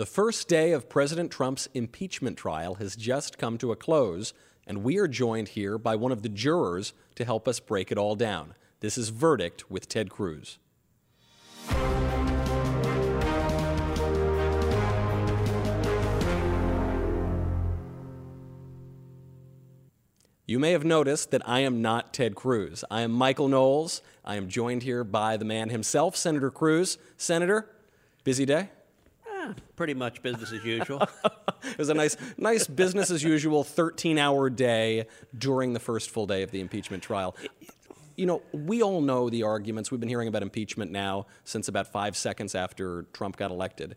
The first day of President Trump's impeachment trial has just come to a close, and we are joined here by one of the jurors to help us break it all down. This is Verdict with Ted Cruz. You may have noticed that I am not Ted Cruz. I am Michael Knowles. I am joined here by the man himself, Senator Cruz. Senator, busy day? Pretty much business as usual. it was a nice, nice business as usual 13 hour day during the first full day of the impeachment trial. You know, we all know the arguments. We've been hearing about impeachment now since about five seconds after Trump got elected.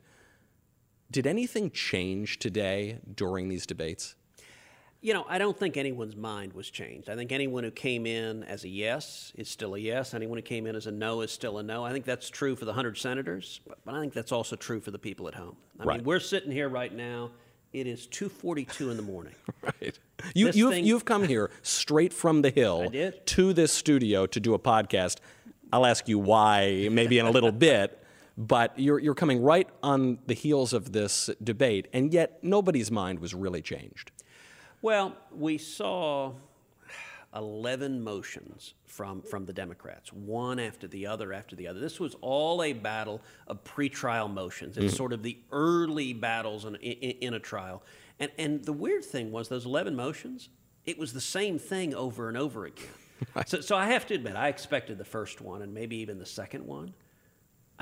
Did anything change today during these debates? You know, I don't think anyone's mind was changed. I think anyone who came in as a yes is still a yes. Anyone who came in as a no is still a no. I think that's true for the 100 senators, but, I think that's also true for the people at home. I right. mean, we're sitting here right now. It is 2:42 in the morning. right. You, you've, thing, you've come here straight from the hill to this studio to do a podcast. I'll ask you why, maybe in a little bit but you're, you're coming right on the heels of this debate, and yet nobody's mind was really changed. Well, we saw 11 motions from, from the Democrats, one after the other after the other. This was all a battle of pretrial motions. It's mm sort of the early battles in, in, in, a trial. And, and the weird thing was, those 11 motions, it was the same thing over and over again. So, so I have to admit, I expected the first one and maybe even the second one.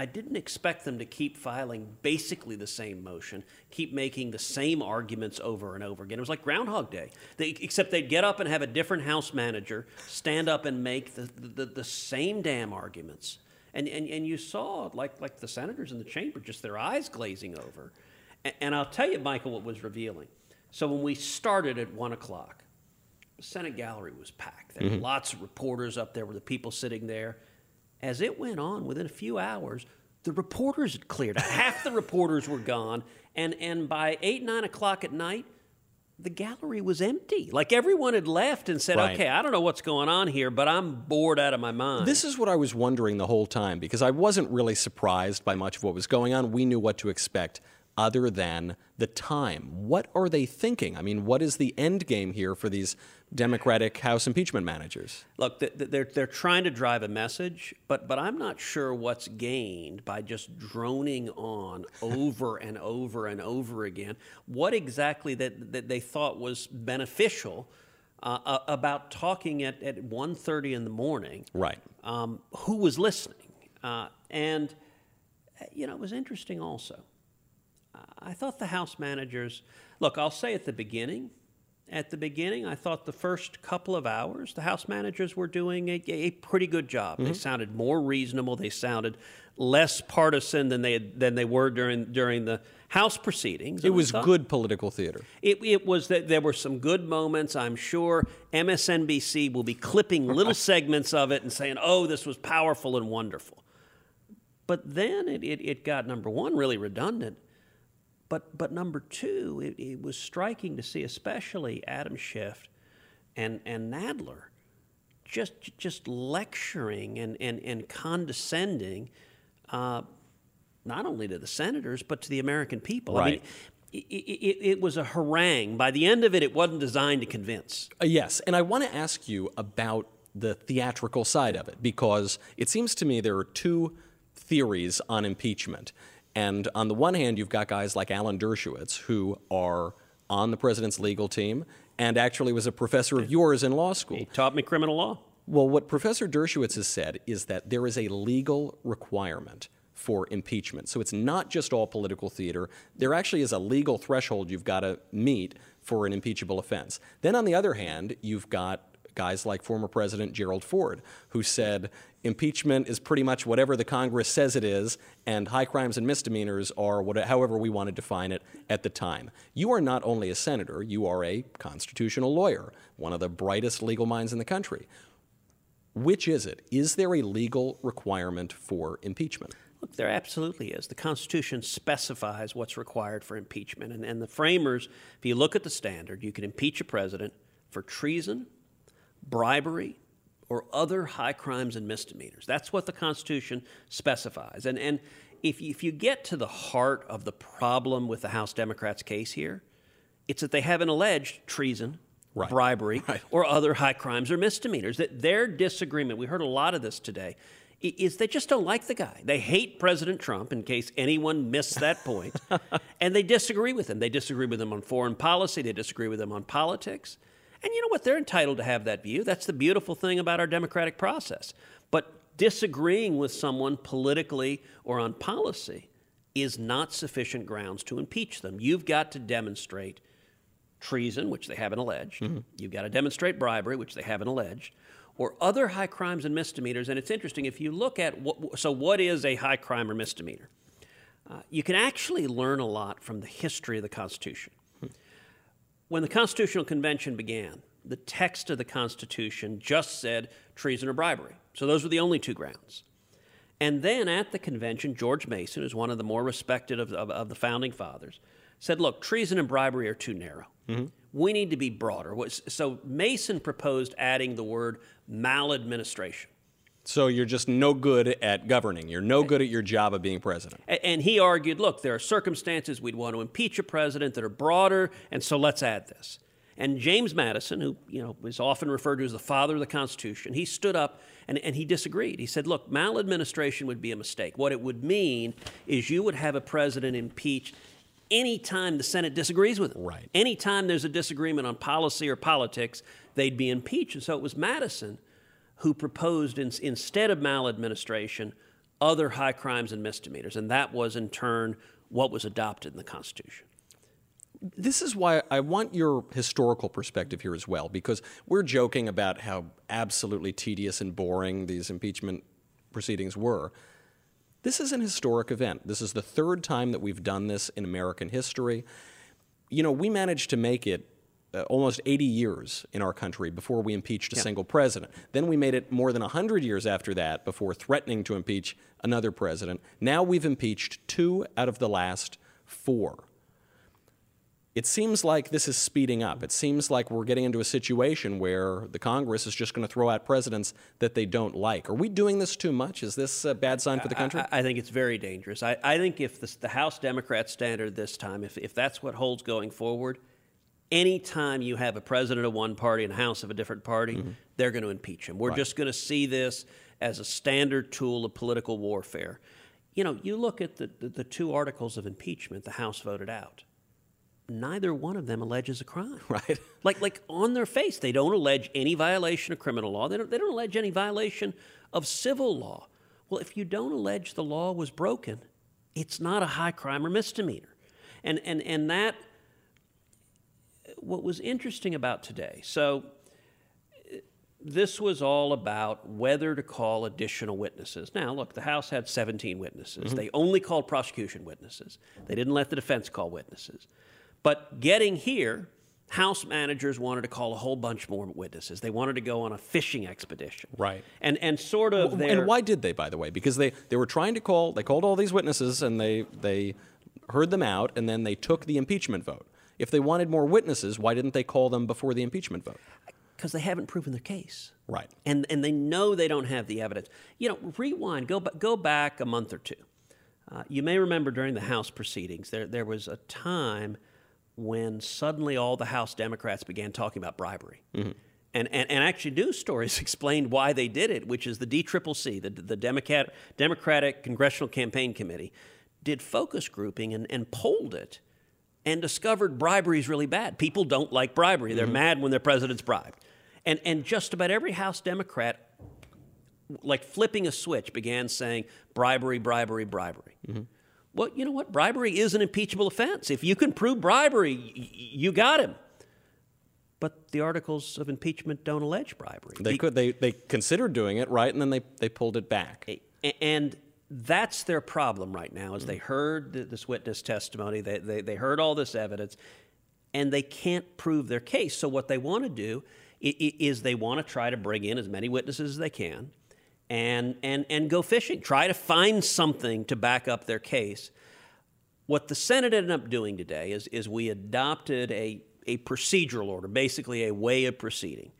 I didn't expect them to keep filing basically the same motion, keep making the same arguments over and over again. It was like Groundhog Day, they, except they'd get up and have a different House manager stand up and make the, the, the same damn arguments. And, and, and you saw, like, like the senators in the chamber, just their eyes glazing over. And, and I'll tell you, Michael, what was revealing. So when we started at 1 o'clock, the Senate gallery was packed. There were mm-hmm. lots of reporters up there, were the people sitting there as it went on, within a few hours, the reporters had cleared out. Half the reporters were gone. And, and by 8, 9 o'clock at night, the gallery was empty. Like everyone had left and said, right. okay, I don't know what's going on here, but I'm bored out of my mind. This is what I was wondering the whole time because I wasn't really surprised by much of what was going on. We knew what to expect other than the time. What are they thinking? I mean, what is the end game here for these Democratic House impeachment managers? Look, they're, they're trying to drive a message, but, but I'm not sure what's gained by just droning on over and over and over again. What exactly that, that they thought was beneficial uh, about talking at, at 1.30 in the morning. Right. Um, who was listening? Uh, and, you know, it was interesting also. I thought the House managers, look, I'll say at the beginning, at the beginning, I thought the first couple of hours, the House managers were doing a, a pretty good job. Mm-hmm. They sounded more reasonable. They sounded less partisan than they had, than they were during during the House proceedings. It was good political theater. It, it was that there were some good moments. I'm sure MSNBC will be clipping little segments of it and saying, "Oh, this was powerful and wonderful." But then it, it, it got number one really redundant but, but number two, it, it was striking to see, especially Adam Schiff and, and Nadler, just, just lecturing and, and, and condescending uh, not only to the senators, but to the American people. Right. I mean, it, it, it, was a harangue. By the end of it, it wasn't designed to convince. Uh, yes, and I want to ask you about the theatrical side of it because it seems to me there are two theories on impeachment. And on the one hand, you've got guys like Alan Dershowitz, who are on the president's legal team and actually was a professor of yours in law school. He taught me criminal law. Well, what Professor Dershowitz has said is that there is a legal requirement for impeachment. So it's not just all political theater. There actually is a legal threshold you've got to meet for an impeachable offense. Then on the other hand, you've got guys like former President Gerald Ford, who said impeachment is pretty much whatever the Congress says it is, and high crimes and misdemeanors are whatever, however we want to define it at the time. You are not only a senator, you are a constitutional lawyer, one of the brightest legal minds in the country. Which is it? Is there a legal requirement for impeachment? Look, there absolutely is. The Constitution specifies what's required for impeachment. And, and the framers, if you look at the standard, you can impeach a president for treason, bribery, or other high crimes and misdemeanors. That's what the Constitution specifies. And, and if, you, if you get to the heart of the problem with the House Democrats' case here, it's that they haven't alleged treason, right. bribery, right. or other high crimes or misdemeanors. That their disagreement, we heard a lot of this today, is they just don't like the guy. They hate President Trump, in case anyone missed that point, and they disagree with him. They disagree with him on foreign policy, they disagree with him on politics. And you know what? They're entitled to have that view. That's the beautiful thing about our democratic process. But disagreeing with someone politically or on policy is not sufficient grounds to impeach them. You've got to demonstrate treason, which they haven't alleged. Mm-hmm. You've got to demonstrate bribery, which they haven't alleged, or other high crimes and misdemeanors. And it's interesting if you look at what, so what is a high crime or misdemeanor? Uh, you can actually learn a lot from the history of the Constitution. When the Constitutional Convention began, the text of the Constitution just said treason or bribery. So those were the only two grounds. And then at the convention, George Mason, who's one of the more respected of, of, of the founding fathers, said, look, treason and bribery are too narrow. Mm-hmm. We need to be broader. So Mason proposed adding the word maladministration. So you're just no good at governing. You're no good at your job of being president. And he argued, look, there are circumstances we'd want to impeach a president that are broader, and so let's add this. And James Madison, who you know is often referred to as the father of the Constitution, he stood up and, and he disagreed. He said, look, maladministration would be a mistake. What it would mean is you would have a president impeached anytime the Senate disagrees with him. Right. Anytime there's a disagreement on policy or politics, they'd be impeached. And so it was Madison who proposed in, instead of maladministration other high crimes and misdemeanors. And that was in turn what was adopted in the Constitution. This is why I want your historical perspective here as well, because we're joking about how absolutely tedious and boring these impeachment proceedings were. This is an historic event. This is the third time that we've done this in American history. You know, we managed to make it uh, almost 80 years in our country before we impeached a yeah. single president. Then we made it more than 100 years after that before threatening to impeach another president. Now we've impeached two out of the last four. It seems like this is speeding up. It seems like we're getting into a situation where the Congress is just going to throw out presidents that they don't like. Are we doing this too much? Is this a bad sign for the country? I, I think it's very dangerous. I, I think if the, the House Democrats standard this time, if, if that's what holds going forward, anytime you have a president of one party and a House of a different party, mm-hmm. they're going to impeach him. We're right. just going to see this as a standard tool of political warfare. You know, you look at the, the, the, two articles of impeachment the House voted out. Neither one of them alleges a crime. Right. Like, like on their face, they don't allege any violation of criminal law. They don't, they don't allege any violation of civil law. Well, if you don't allege the law was broken, it's not a high crime or misdemeanor. And, and, and that, what was interesting about today, so this was all about whether to call additional witnesses. Now, look, the House had 17 witnesses. Mm-hmm. They only called prosecution witnesses, they didn't let the defense call witnesses. But getting here, House managers wanted to call a whole bunch more witnesses. They wanted to go on a fishing expedition. Right. And, and sort of. their- And why did they, by the way? Because they, they were trying to call, they called all these witnesses and they, they heard them out and then they took the impeachment vote. If they wanted more witnesses, why didn't they call them before the impeachment vote? because they haven't proven their case. Right. And, and they know they don't have the evidence. You know, rewind, go, go back a month or two. Uh, you may remember during the House proceedings, there, there was a time when suddenly all the House Democrats began talking about bribery. And, and, and actually, news stories explained why they did it, which is the DCCC, the, the Democrat, Democratic Congressional Campaign Committee, did focus grouping and, and polled it and discovered bribery is really bad. People don't like bribery. They're mm-hmm. mad when their president's bribed. And, and just about every House Democrat, like flipping a switch, began saying bribery, bribery, bribery. Mm-hmm. Well, you know what? Bribery is an impeachable offense. If you can prove bribery, y- you got him. But the articles of impeachment don't allege bribery. They could they, they considered doing it, right? And then they, they pulled it back. And that's their problem right now is they mm. heard th- this witness testimony, they, they, they heard all this evidence, and they can't prove their case. So what they want to do is they want to try to bring in as many witnesses as they can and, and, and go fishing, try to find something to back up their case. What the Senate ended up doing today is, is we adopted a, a procedural order, basically a way of proceeding.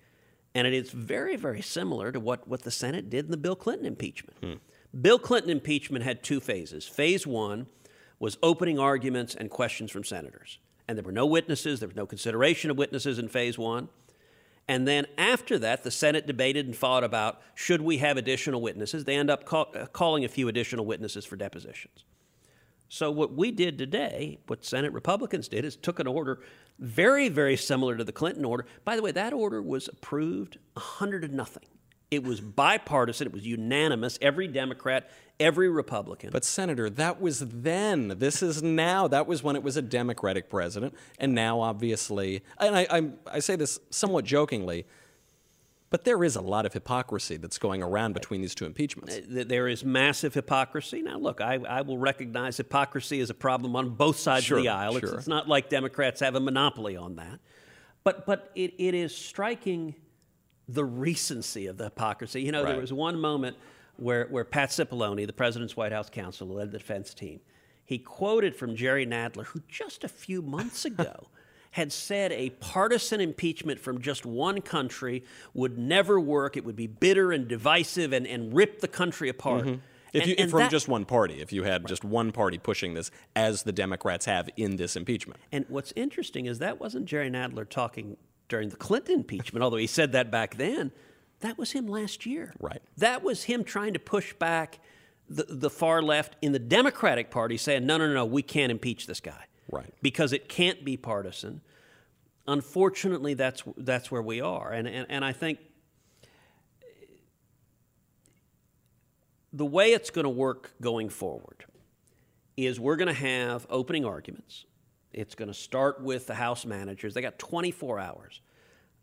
And it is very, very similar to what, what the Senate did in the Bill Clinton impeachment. Hmm. Bill Clinton impeachment had two phases. Phase one was opening arguments and questions from senators. And there were no witnesses, there was no consideration of witnesses in phase one. And then after that, the Senate debated and fought about should we have additional witnesses. They end up call, uh, calling a few additional witnesses for depositions. So what we did today, what Senate Republicans did, is took an order very, very similar to the Clinton order. By the way, that order was approved 100 to nothing. It was bipartisan. It was unanimous. Every Democrat, every Republican. But Senator, that was then. This is now. That was when it was a Democratic president, and now obviously, and I, I, I say this somewhat jokingly, but there is a lot of hypocrisy that's going around between these two impeachments. Uh, there is massive hypocrisy. Now, look, I, I will recognize hypocrisy is a problem on both sides Sure, of the aisle. It's, sure. it's not like Democrats have a monopoly on that. But, but it, it is striking the recency of the hypocrisy. You know, there was one moment where, where Pat Cipollone, the president's White House counsel, led the defense team, he quoted from Jerry Nadler, who just a few months ago had said a partisan impeachment from just one country would never work. It would be bitter and divisive and, and rip the country apart. Mm-hmm. If you, and from that- just one party, if you had just one party pushing this, as the Democrats have in this impeachment. And what's interesting is that wasn't Jerry Nadler talking during the Clinton impeachment, although he said that back then. That was him last year. Right. That was him trying to push back the, the far left in the Democratic Party saying, no, no, no, no, we can't impeach this guy. Right. Because it can't be partisan. Unfortunately, that's, that's where we are. And, and, and I think the way it's going to work going forward is we're going to have opening arguments. It's going to start with the House managers. They got 24 hours.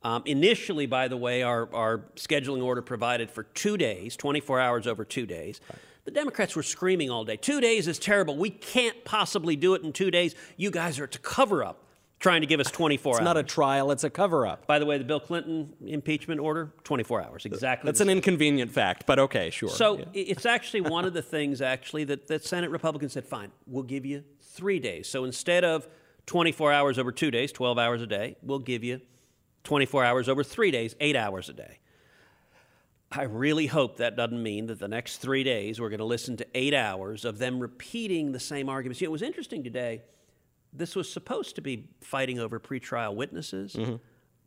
Um, initially, by the way, our, our scheduling order provided for two days, 24 hours over two days. The Democrats were screaming all day two days is terrible. We can't possibly do it in two days. You guys are to cover up trying to give us 24 It's hours. not a trial, it's a cover up. by the way, the Bill Clinton impeachment order, 24 hours, exactly. That's an inconvenient fact, but okay, sure. so Yeah. it's actually one of the things actually that, that Senate Republicans said, fine, we'll give you three days. So instead of 24 hours over two days, 12 hours a day, we'll give you 24 hours over three days, eight hours a day. I really hope that doesn't mean that the next three days we're going to listen to eight hours of them repeating the same arguments. You know, it was interesting today. This was supposed to be fighting over pretrial witnesses, mm-hmm.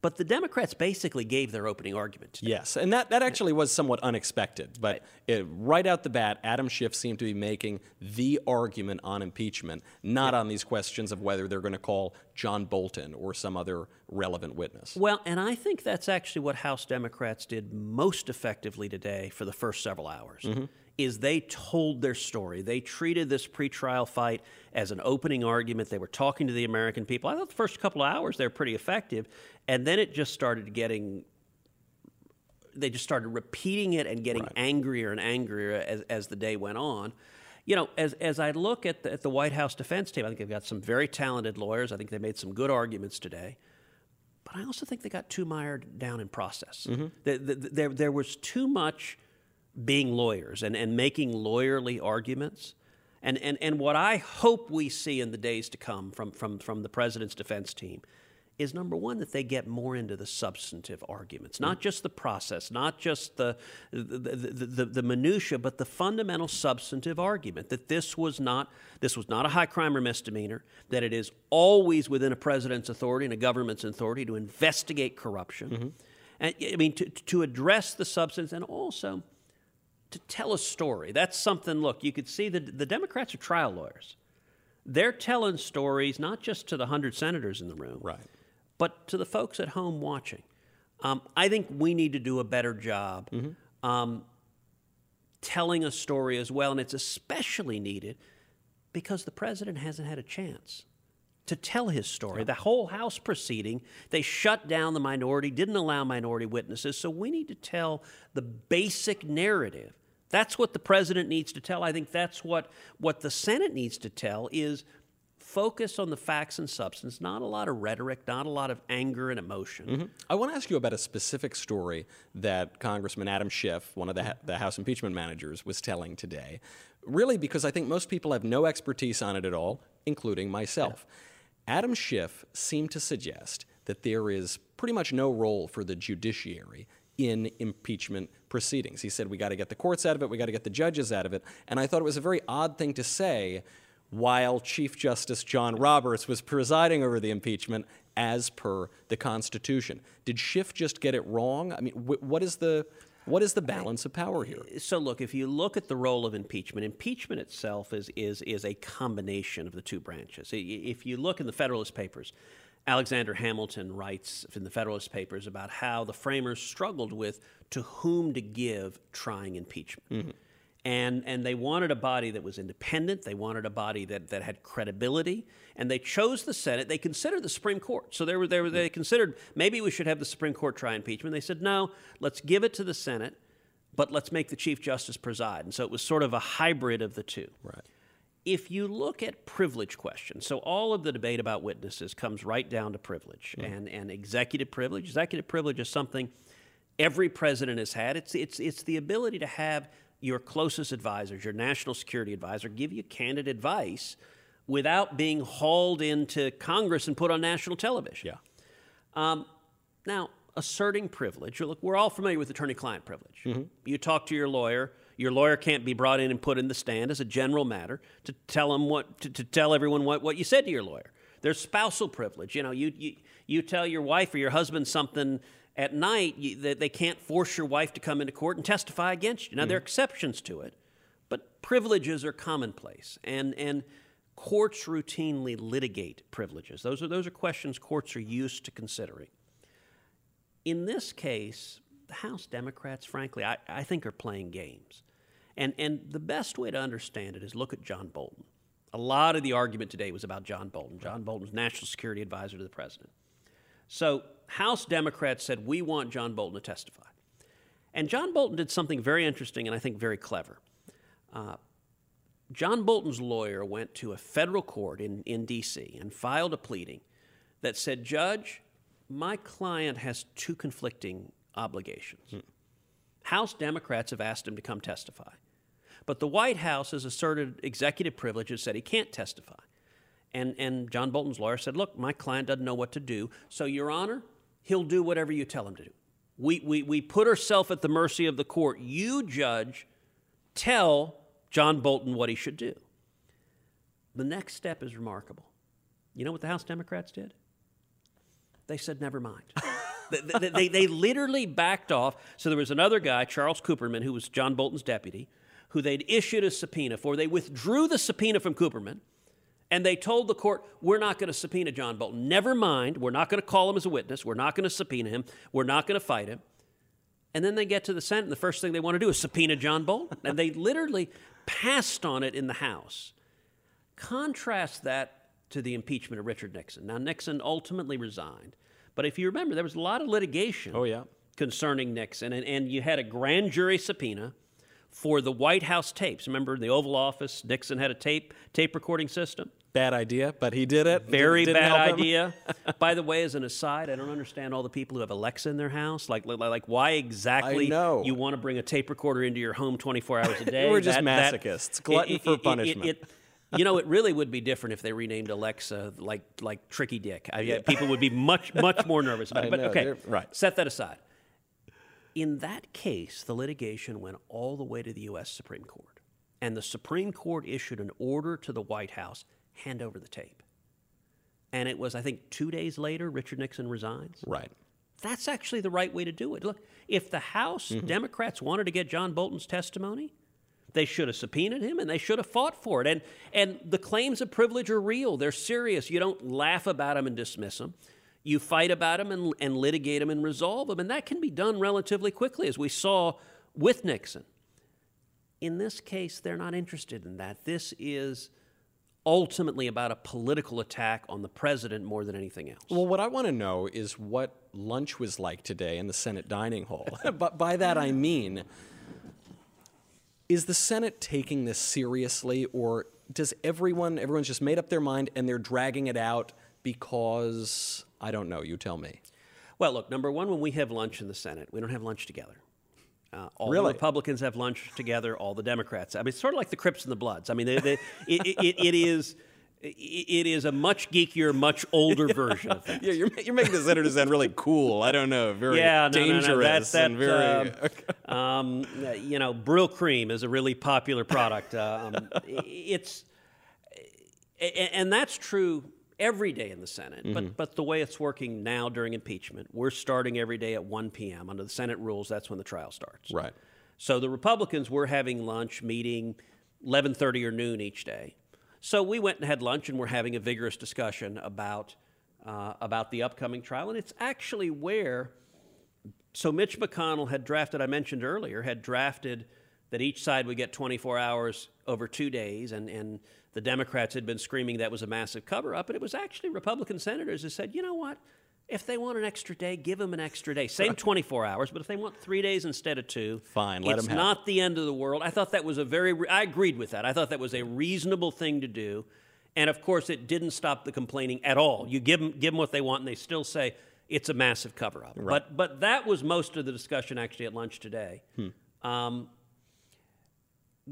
But the Democrats basically gave their opening argument. today. Yes, and that, that actually was somewhat unexpected. But it, right out the bat, Adam Schiff seemed to be making the argument on impeachment, not on these questions of whether they're going to call John Bolton or some other relevant witness. Well, and I think that's actually what House Democrats did most effectively today for the first several hours. Mm-hmm. Is they told their story. They treated this pretrial fight as an opening argument. They were talking to the American people. I thought the first couple of hours they were pretty effective, and then it just started getting. They just started repeating it and getting right. angrier and angrier as, as the day went on. You know, as, as I look at the, at the White House defense team, I think they've got some very talented lawyers. I think they made some good arguments today. But I also think they got too mired down in process. Mm-hmm. The, the, the, there, there was too much being lawyers and, and making lawyerly arguments. And, and, and what I hope we see in the days to come from, from, from the president's defense team is number one, that they get more into the substantive arguments, not mm. just the process, not just the, the, the, the, the minutia, but the fundamental substantive argument that this was not this was not a high crime or misdemeanor, that it is always within a president's authority and a government's authority to investigate corruption. Mm-hmm. And I mean to, to address the substance and also to tell a story. That's something, look, you could see that the Democrats are trial lawyers. They're telling stories not just to the 100 senators in the room, right. but to the folks at home watching. Um, I think we need to do a better job mm-hmm. um, telling a story as well, and it's especially needed because the president hasn't had a chance to tell his story. The whole House proceeding, they shut down the minority, didn't allow minority witnesses. So we need to tell the basic narrative that's what the president needs to tell. I think that's what, what the Senate needs to tell is focus on the facts and substance, not a lot of rhetoric, not a lot of anger and emotion. Mm-hmm. I want to ask you about a specific story that Congressman Adam Schiff, one of the, the House impeachment managers, was telling today. Really, because I think most people have no expertise on it at all, including myself. Yeah. Adam Schiff seemed to suggest that there is pretty much no role for the judiciary in impeachment proceedings. He said, We got to get the courts out of it, we got to get the judges out of it. And I thought it was a very odd thing to say while Chief Justice John Roberts was presiding over the impeachment as per the Constitution. Did Schiff just get it wrong? I mean, wh- what is the. What is the balance of power here? So, look, if you look at the role of impeachment, impeachment itself is, is, is a combination of the two branches. If you look in the Federalist Papers, Alexander Hamilton writes in the Federalist Papers about how the framers struggled with to whom to give trying impeachment. Mm-hmm. And, and they wanted a body that was independent. They wanted a body that, that had credibility. And they chose the Senate. They considered the Supreme Court. So they, were, they, were, they considered maybe we should have the Supreme Court try impeachment. They said, no, let's give it to the Senate, but let's make the Chief Justice preside. And so it was sort of a hybrid of the two. Right if you look at privilege questions, so all of the debate about witnesses comes right down to privilege mm. and, and executive privilege. Executive privilege is something every president has had. It's, it's, it's the ability to have your closest advisors, your national security advisor, give you candid advice without being hauled into Congress and put on national television. Yeah. Um, now, asserting privilege, look, we're all familiar with attorney client privilege. Mm-hmm. You talk to your lawyer your lawyer can't be brought in and put in the stand as a general matter to tell them what to, to tell everyone what, what you said to your lawyer. There's spousal privilege. You know, you you, you tell your wife or your husband something at night you, that they can't force your wife to come into court and testify against you. Now mm. there are exceptions to it, but privileges are commonplace, and and courts routinely litigate privileges. Those are those are questions courts are used to considering. In this case, the House Democrats, frankly, I, I think are playing games. And, and the best way to understand it is look at John Bolton. A lot of the argument today was about John Bolton. John Bolton was national security advisor to the president. So, House Democrats said, We want John Bolton to testify. And John Bolton did something very interesting and I think very clever. Uh, John Bolton's lawyer went to a federal court in, in D.C. and filed a pleading that said, Judge, my client has two conflicting obligations. Hmm. House Democrats have asked him to come testify. But the White House has asserted executive privilege and said he can't testify. And, and John Bolton's lawyer said, Look, my client doesn't know what to do. So, Your Honor, he'll do whatever you tell him to do. We, we, we put ourselves at the mercy of the court. You, judge, tell John Bolton what he should do. The next step is remarkable. You know what the House Democrats did? They said, Never mind. they, they, they, literally backed off. So there was another guy, Charles Kupperman, who was John Bolton's deputy, who they'd issued a subpoena for. They withdrew the subpoena from Kupperman, and they told the court, We're not going to subpoena John Bolton. Never mind. We're not going to call him as a witness. We're not going to subpoena him. We're not going to fight him. And then they get to the Senate, and the first thing they want to do is subpoena John Bolton. and they literally passed on it in the House. Contrast that to the impeachment of Richard Nixon. Now, Nixon ultimately resigned. But if you remember, there was a lot of litigation Oh, yeah. concerning Nixon, and, and you had a grand jury subpoena for the White House tapes. Remember, in the Oval Office, Nixon had a tape tape recording system. Bad idea, but he did it. Very Didn't bad help him. idea. By the way, as an aside, I don't understand all the people who have Alexa in their house. Like, like, like why exactly you want to bring a tape recorder into your home 24 hours a day? We're just masochists, glutton for punishment. you know, it really would be different if they renamed Alexa like like Tricky Dick. I, yeah, people would be much much more nervous about it. But know, okay, right. Set that aside. In that case, the litigation went all the way to the U.S. Supreme Court, and the Supreme Court issued an order to the White House: hand over the tape. And it was, I think, two days later, Richard Nixon resigns. Right. That's actually the right way to do it. Look, if the House Mm-hmm. Democrats wanted to get John Bolton's testimony, they should have subpoenaed him and they should have fought for it. And and the claims of privilege are real. They're serious. You don't laugh about them and dismiss them. You fight about them and, and litigate them and resolve them. And that can be done relatively quickly, as we saw with Nixon. In this case, they're not interested in that. This is ultimately about a political attack on the president more than anything else. Well, what I want to know is what lunch was like today in the Senate dining hall. but by that I mean, is the Senate taking this seriously, or does everyone everyone's just made up their mind and they're dragging it out because I don't know? You tell me. Well, look, number one, when we have lunch in the Senate, we don't have lunch together. Uh, all Really? the Republicans have lunch together, all the Democrats. I mean, it's sort of like the Crips and the Bloods. I mean, they, they, it, it, it is. It is a much geekier, much older version of that. Yeah, you're, you're making the senators sound really cool. I don't know, very yeah, no, no, dangerous no, that's that. and very. um, um, uh, you know, Brylcreem is a really popular product. Uh, um, it's, and that's true every day in the Senate. Mm-hmm. But but the way it's working now during impeachment, we're starting every day at 1 p.m. under the Senate rules. That's when the trial starts. Right. So the Republicans were having lunch, meeting 11:30 or noon each day. So we went and had lunch, and we're having a vigorous discussion about uh, about the upcoming trial. And it's actually where so Mitch McConnell had drafted. I mentioned earlier had drafted that each side would get 24 hours over two days, and and the Democrats had been screaming that was a massive cover up, and it was actually Republican senators who said, you know what. If they want an extra day, give them an extra day. Same 24 hours, but if they want three days instead of two, Fine, let it's 'em have not the end of the world. I thought that was a very, re- I agreed with that. I thought that was a reasonable thing to do. And of course, it didn't stop the complaining at all. You give them, give them what they want, and they still say it's a massive cover up. But, but that was most of the discussion actually at lunch today. Um,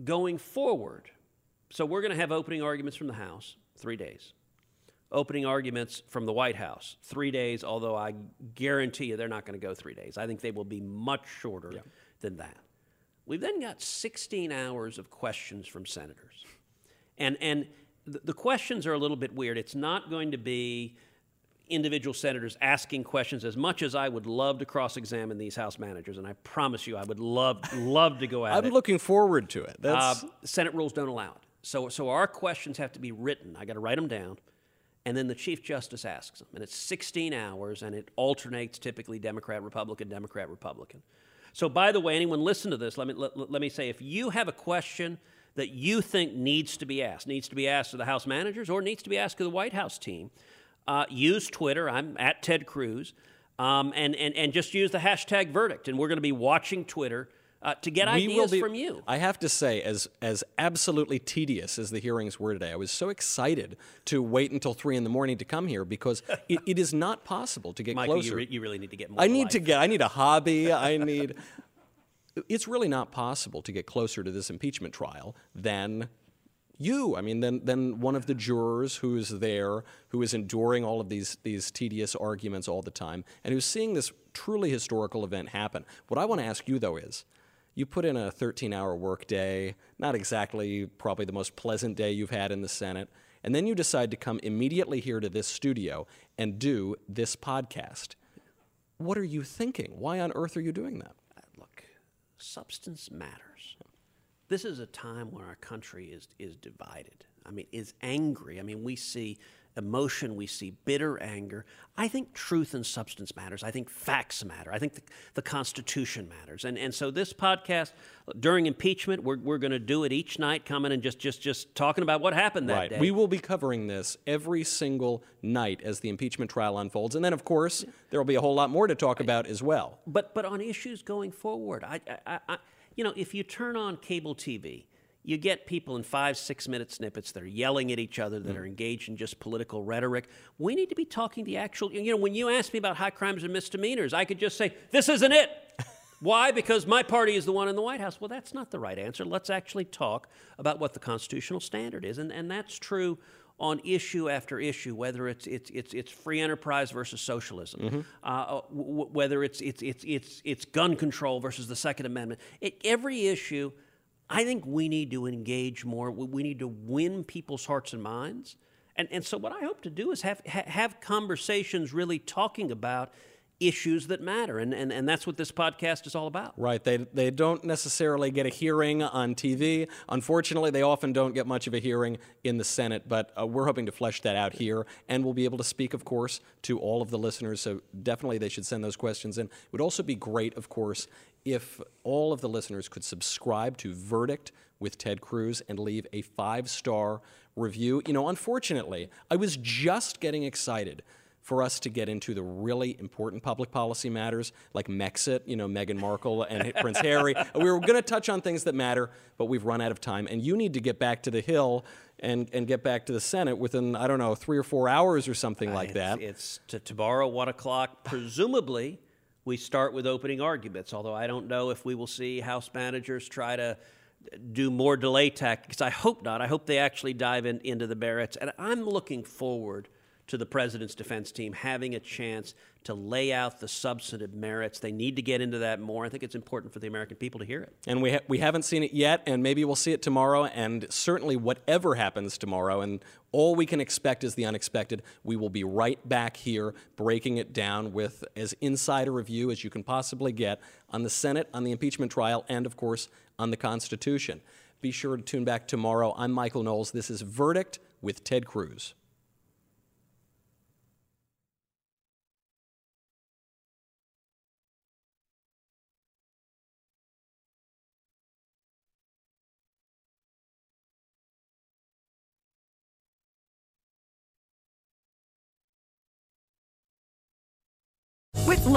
going forward, so we're going to have opening arguments from the House, three days. Opening arguments from the White House, three days, although I guarantee you they're not going to go three days. I think they will be much shorter than that. We've then got 16 hours of questions from senators. And, and the, the questions are a little bit weird. It's not going to be individual senators asking questions as much as I would love to cross examine these House managers, and I promise you I would love, love to go at I'm it. looking forward to it. That's Uh, Senate rules don't allow it. So, so our questions have to be written. I got to write them down, and then the Chief Justice asks them. And it's 16 hours, and it alternates typically Democrat, Republican, Democrat, Republican. So, by the way, anyone listen to this, let me, let, let me say if you have a question that you think needs to be asked, needs to be asked of the House managers or needs to be asked of the White House team, uh, use Twitter. I'm at Ted Cruz. Um, and, and, and just use the hashtag verdict. And we're going to be watching Twitter uh, to get we ideas be, from you. I have to say, as as absolutely tedious as the hearings were today, I was so excited to wait until three in the morning to come here because it, it is not possible to get Michael, closer. you, re- you really need to get more. I need to get. I need a hobby. I need. It's really not possible to get closer to this impeachment trial than you. I mean, than than one of the jurors who is there, who is enduring all of these these tedious arguments all the time, and who's seeing this truly historical event happen. What I want to ask you though is. You put in a 13 hour workday, not exactly probably the most pleasant day you've had in the Senate, and then you decide to come immediately here to this studio and do this podcast. What are you thinking? Why on earth are you doing that? Uh, look, substance matters. This is a time when our country is is divided. I mean, is angry. I mean, we see emotion, we see bitter anger. I think truth and substance matters. I think facts matter. I think the, the Constitution matters. And, and so this podcast, during impeachment, we're, we're going to do it each night, coming and just, just, just talking about what happened that right. day. We will be covering this every single night as the impeachment trial unfolds. And then, of course, there will be a whole lot more to talk about as well. But, but on issues going forward, I, I, I, you know, if you turn on cable TV, you get people in five, six minute snippets that are yelling at each other, that Mm. are engaged in just political rhetoric. We need to be talking the actual, you know, when you ask me about high crimes and misdemeanors, I could just say, this isn't it. Why? Because my party is the one in the White House. Well, that's not the right answer. Let's actually talk about what the constitutional standard is. And, and that's true on issue after issue, whether it's, it's, it's, it's free enterprise versus socialism, Mm-hmm. uh, w- w- whether it's, it's, it's, it's, it's gun control versus the Second Amendment. It, every issue, I think we need to engage more. We, need to win people's hearts and minds. And, and so, what I hope to do is have, ha- have conversations really talking about issues that matter. And, and, and that's what this podcast is all about. Right. They, they don't necessarily get a hearing on TV. Unfortunately, they often don't get much of a hearing in the Senate, but uh, we're hoping to flesh that out here. And we'll be able to speak, of course, to all of the listeners. So definitely they should send those questions in. It would also be great, of course, if all of the listeners could subscribe to Verdict with Ted Cruz and leave a five star review. You know, unfortunately, I was just getting excited for us to get into the really important public policy matters like Megxit, you know, Meghan Markle and Prince Harry. We were going to touch on things that matter, but we've run out of time. And you need to get back to the Hill and, and get back to the Senate within, I don't know, three or four hours or something uh, like that. It's to tomorrow, one o'clock. Presumably, we start with opening arguments. Although I don't know if we will see House managers try to do more delay tactics. I hope not. I hope they actually dive in, into the merits. And I'm looking forward to the president's defense team having a chance to lay out the substantive merits. They need to get into that more. I think it's important for the American people to hear it. And we, ha- we haven't seen it yet, and maybe we'll see it tomorrow. And certainly, whatever happens tomorrow, and all we can expect is the unexpected, we will be right back here breaking it down with as inside a review as you can possibly get on the Senate, on the impeachment trial, and of course, on the Constitution. Be sure to tune back tomorrow. I'm Michael Knowles. This is Verdict with Ted Cruz.